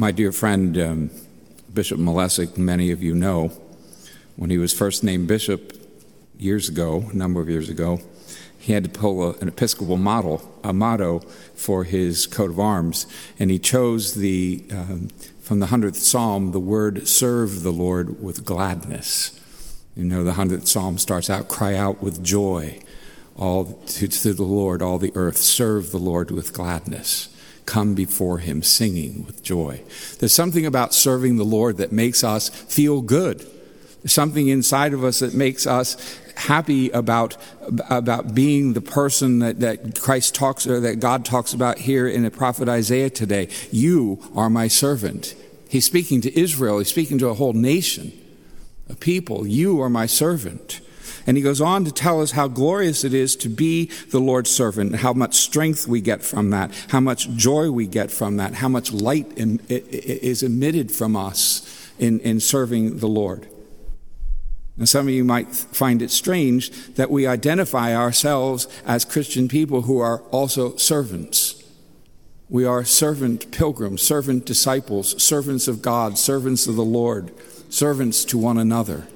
My dear friend, um, Bishop Malesic, many of you know, when he was first named bishop years ago, a number of years ago, he had to pull a, an Episcopal model, a motto for his coat of arms, and he chose the um, from the hundredth Psalm the word "serve the Lord with gladness." You know, the hundredth Psalm starts out, "Cry out with joy, all to, to the Lord, all the earth, serve the Lord with gladness." Come before him singing with joy. There's something about serving the Lord that makes us feel good. There's something inside of us that makes us happy about, about being the person that, that Christ talks or that God talks about here in the prophet Isaiah today. You are my servant. He's speaking to Israel, he's speaking to a whole nation of people. You are my servant. And he goes on to tell us how glorious it is to be the Lord's servant, how much strength we get from that, how much joy we get from that, how much light is emitted from us in, in serving the Lord. And some of you might find it strange that we identify ourselves as Christian people who are also servants. We are servant pilgrims, servant disciples, servants of God, servants of the Lord, servants to one another.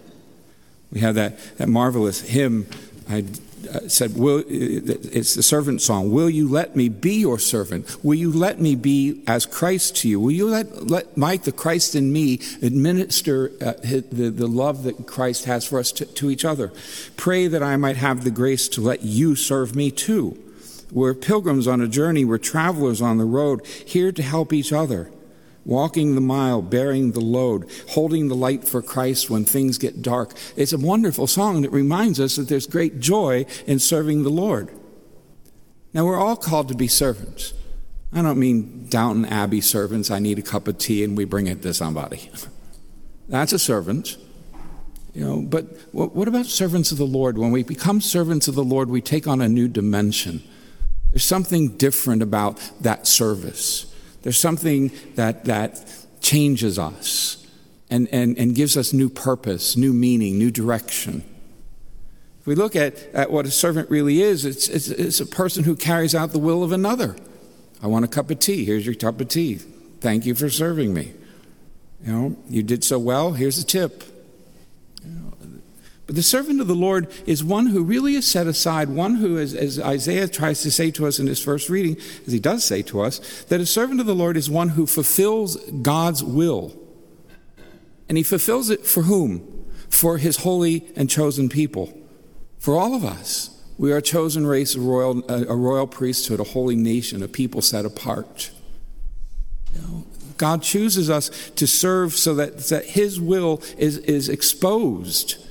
We have that, that marvelous hymn I uh, said, will, it's the servant song. Will you let me be your servant? Will you let me be as Christ to you? Will you let, let Mike, the Christ in me, administer uh, the, the love that Christ has for us to, to each other? Pray that I might have the grace to let you serve me too. We're pilgrims on a journey, we're travelers on the road, here to help each other walking the mile, bearing the load, holding the light for Christ when things get dark. It's a wonderful song that reminds us that there's great joy in serving the Lord. Now, we're all called to be servants. I don't mean Downton Abbey servants, I need a cup of tea and we bring it to somebody. That's a servant. You know, but what about servants of the Lord? When we become servants of the Lord, we take on a new dimension. There's something different about that service. There's something that, that changes us and, and, and gives us new purpose, new meaning, new direction. If we look at, at what a servant really is, it's, it's, it's a person who carries out the will of another. I want a cup of tea. Here's your cup of tea. Thank you for serving me. You know, you did so well. Here's a tip. But the servant of the Lord is one who really is set aside, one who, as, as, Isaiah tries to say to us in his first reading, as he does say to us, that a servant of the Lord is one who fulfills God's will. And he fulfills it for whom? For his holy and chosen people. For all of us. We are a chosen race, a royal, a royal priesthood, a holy nation, a people set apart. God chooses us to serve so that, that his will is, is exposed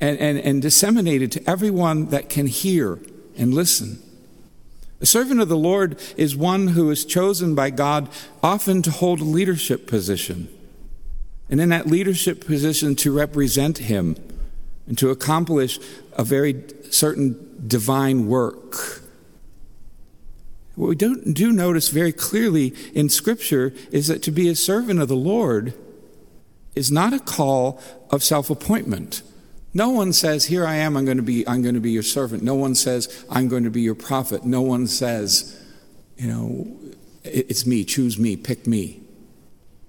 and, and, and disseminated to everyone that can hear and listen. A servant of the Lord is one who is chosen by God often to hold a leadership position. And in that leadership position to represent Him and to accomplish a very certain divine work. What we do, do notice very clearly in Scripture is that to be a servant of the Lord is not a call of self appointment. No one says, Here I am, I'm going to be, I'm going to be your servant. No one says, I'm going to be your prophet. No one says, you know, it's me, choose me, pick me.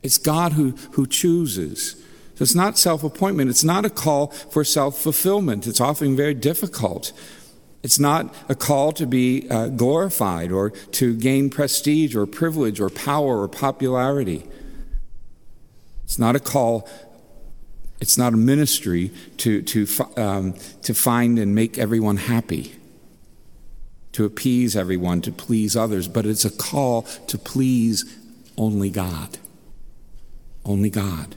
It's God who, who chooses. So it's not self appointment. It's not a call for self fulfillment. It's often very difficult. It's not a call to be uh, glorified or to gain prestige or privilege or power or popularity. It's not a call it's not a ministry to, to, um, to find and make everyone happy, to appease everyone, to please others, but it's a call to please only God. Only God.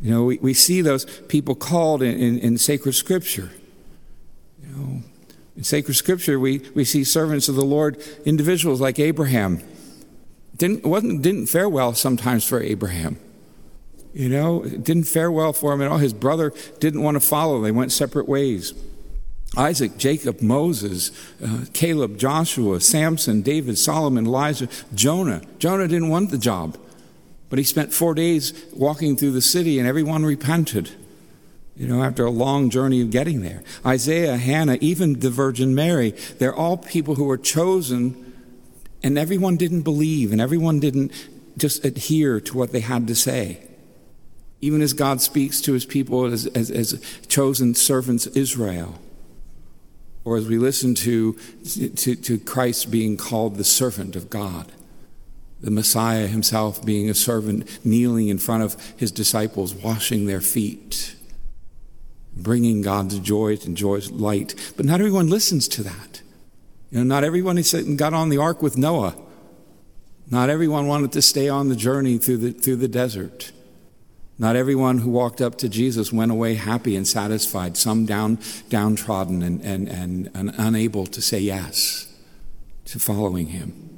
You know, we, we see those people called in, in, in sacred scripture. You know, in sacred scripture, we, we see servants of the Lord, individuals like Abraham. Didn't, wasn't, didn't fare well sometimes for Abraham. You know, it didn't fare well for him at all. His brother didn't want to follow, they went separate ways. Isaac, Jacob, Moses, uh, Caleb, Joshua, Samson, David, Solomon, Elijah, Jonah. Jonah didn't want the job, but he spent four days walking through the city and everyone repented, you know, after a long journey of getting there. Isaiah, Hannah, even the Virgin Mary, they're all people who were chosen and everyone didn't believe and everyone didn't just adhere to what they had to say. Even as God speaks to his people as, as, as chosen servants Israel, or as we listen to, to, to Christ being called the servant of God the Messiah himself being a servant, kneeling in front of his disciples, washing their feet, bringing God's joy and joy's light. But not everyone listens to that. You know, not everyone got on the ark with Noah. Not everyone wanted to stay on the journey through the, through the desert. Not everyone who walked up to Jesus went away happy and satisfied, some down, downtrodden and, and, and, and unable to say yes to following him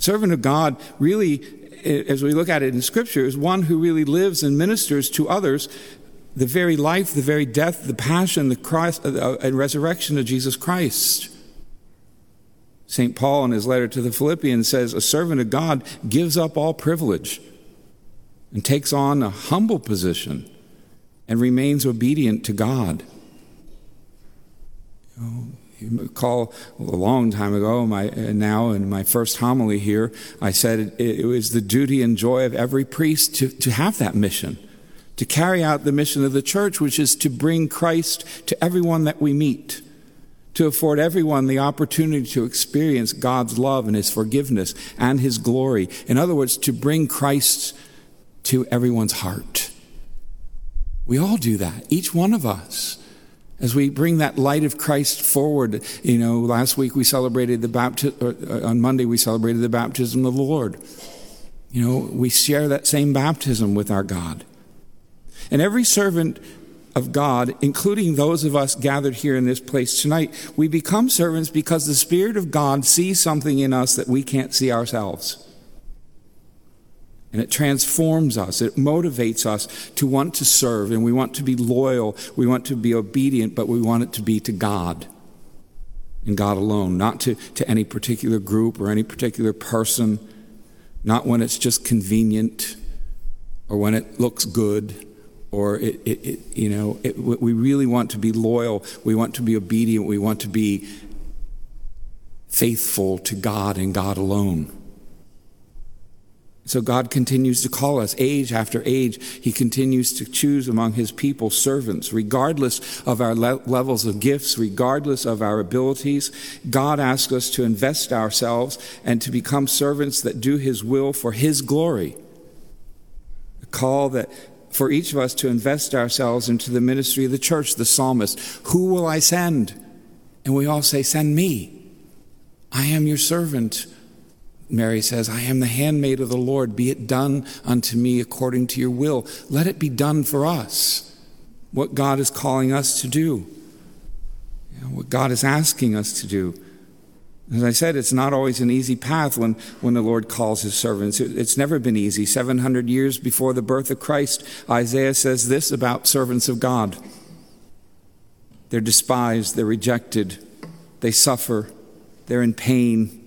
servant of God really, as we look at it in Scripture, is one who really lives and ministers to others the very life, the very death, the passion, the Christ, uh, and resurrection of Jesus Christ. St. Paul, in his letter to the Philippians, says, A servant of God gives up all privilege and takes on a humble position and remains obedient to God. You know, you recall a long time ago, my, uh, now in my first homily here, I said it, it was the duty and joy of every priest to, to have that mission, to carry out the mission of the church, which is to bring Christ to everyone that we meet, to afford everyone the opportunity to experience God's love and His forgiveness and His glory. In other words, to bring Christ to everyone's heart. We all do that, each one of us as we bring that light of Christ forward. You know, last week we celebrated the baptism, uh, on Monday we celebrated the baptism of the Lord. You know, we share that same baptism with our God. And every servant of God, including those of us gathered here in this place tonight, we become servants because the Spirit of God sees something in us that we can't see ourselves. And it transforms us. It motivates us to want to serve and we want to be loyal. We want to be obedient, but we want it to be to God and God alone, not to, to any particular group or any particular person, not when it's just convenient or when it looks good or it, it, it you know, it, we really want to be loyal. We want to be obedient. We want to be faithful to God and God alone. So God continues to call us age after age. He continues to choose among his people servants, regardless of our le- levels of gifts, regardless of our abilities. God asks us to invest ourselves and to become servants that do his will for his glory. A call that for each of us to invest ourselves into the ministry of the church, the psalmist, who will I send? And we all say, send me. I am your servant. Mary says, I am the handmaid of the Lord. Be it done unto me according to your will. Let it be done for us. What God is calling us to do, you know, what God is asking us to do. As I said, it's not always an easy path when, when the Lord calls his servants. It's never been easy. 700 years before the birth of Christ, Isaiah says this about servants of God they're despised, they're rejected, they suffer, they're in pain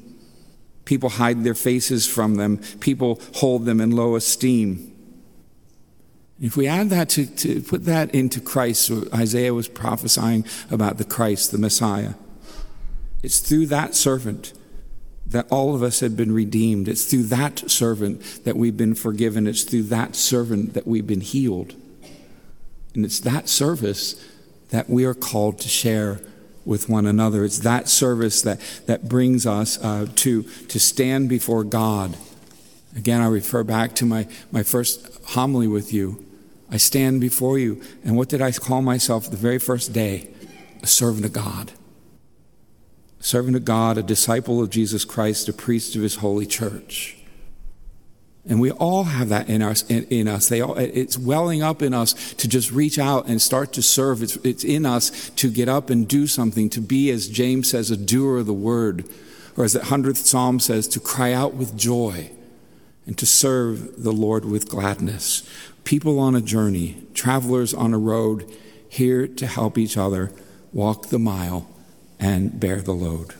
People hide their faces from them, people hold them in low esteem. If we add that to, to put that into Christ, Isaiah was prophesying about the Christ, the Messiah. It's through that servant that all of us have been redeemed. It's through that servant that we've been forgiven. It's through that servant that we've been healed. And it's that service that we are called to share with one another. It's that service that, that brings us uh, to, to stand before God. Again, I refer back to my, my first homily with you. I stand before you. And what did I call myself the very first day? A servant of God. A servant of God, a disciple of Jesus Christ, a priest of his holy church. And we all have that in us. In, in, us, they all, it's welling up in us to just reach out and start to serve. It's, it's in us to get up and do something, to be, as James says, a doer of the word, or as the hundredth Psalm says, to cry out with joy and to serve the Lord with gladness. People on a journey, travelers on a road, here to help each other walk the mile and bear the load.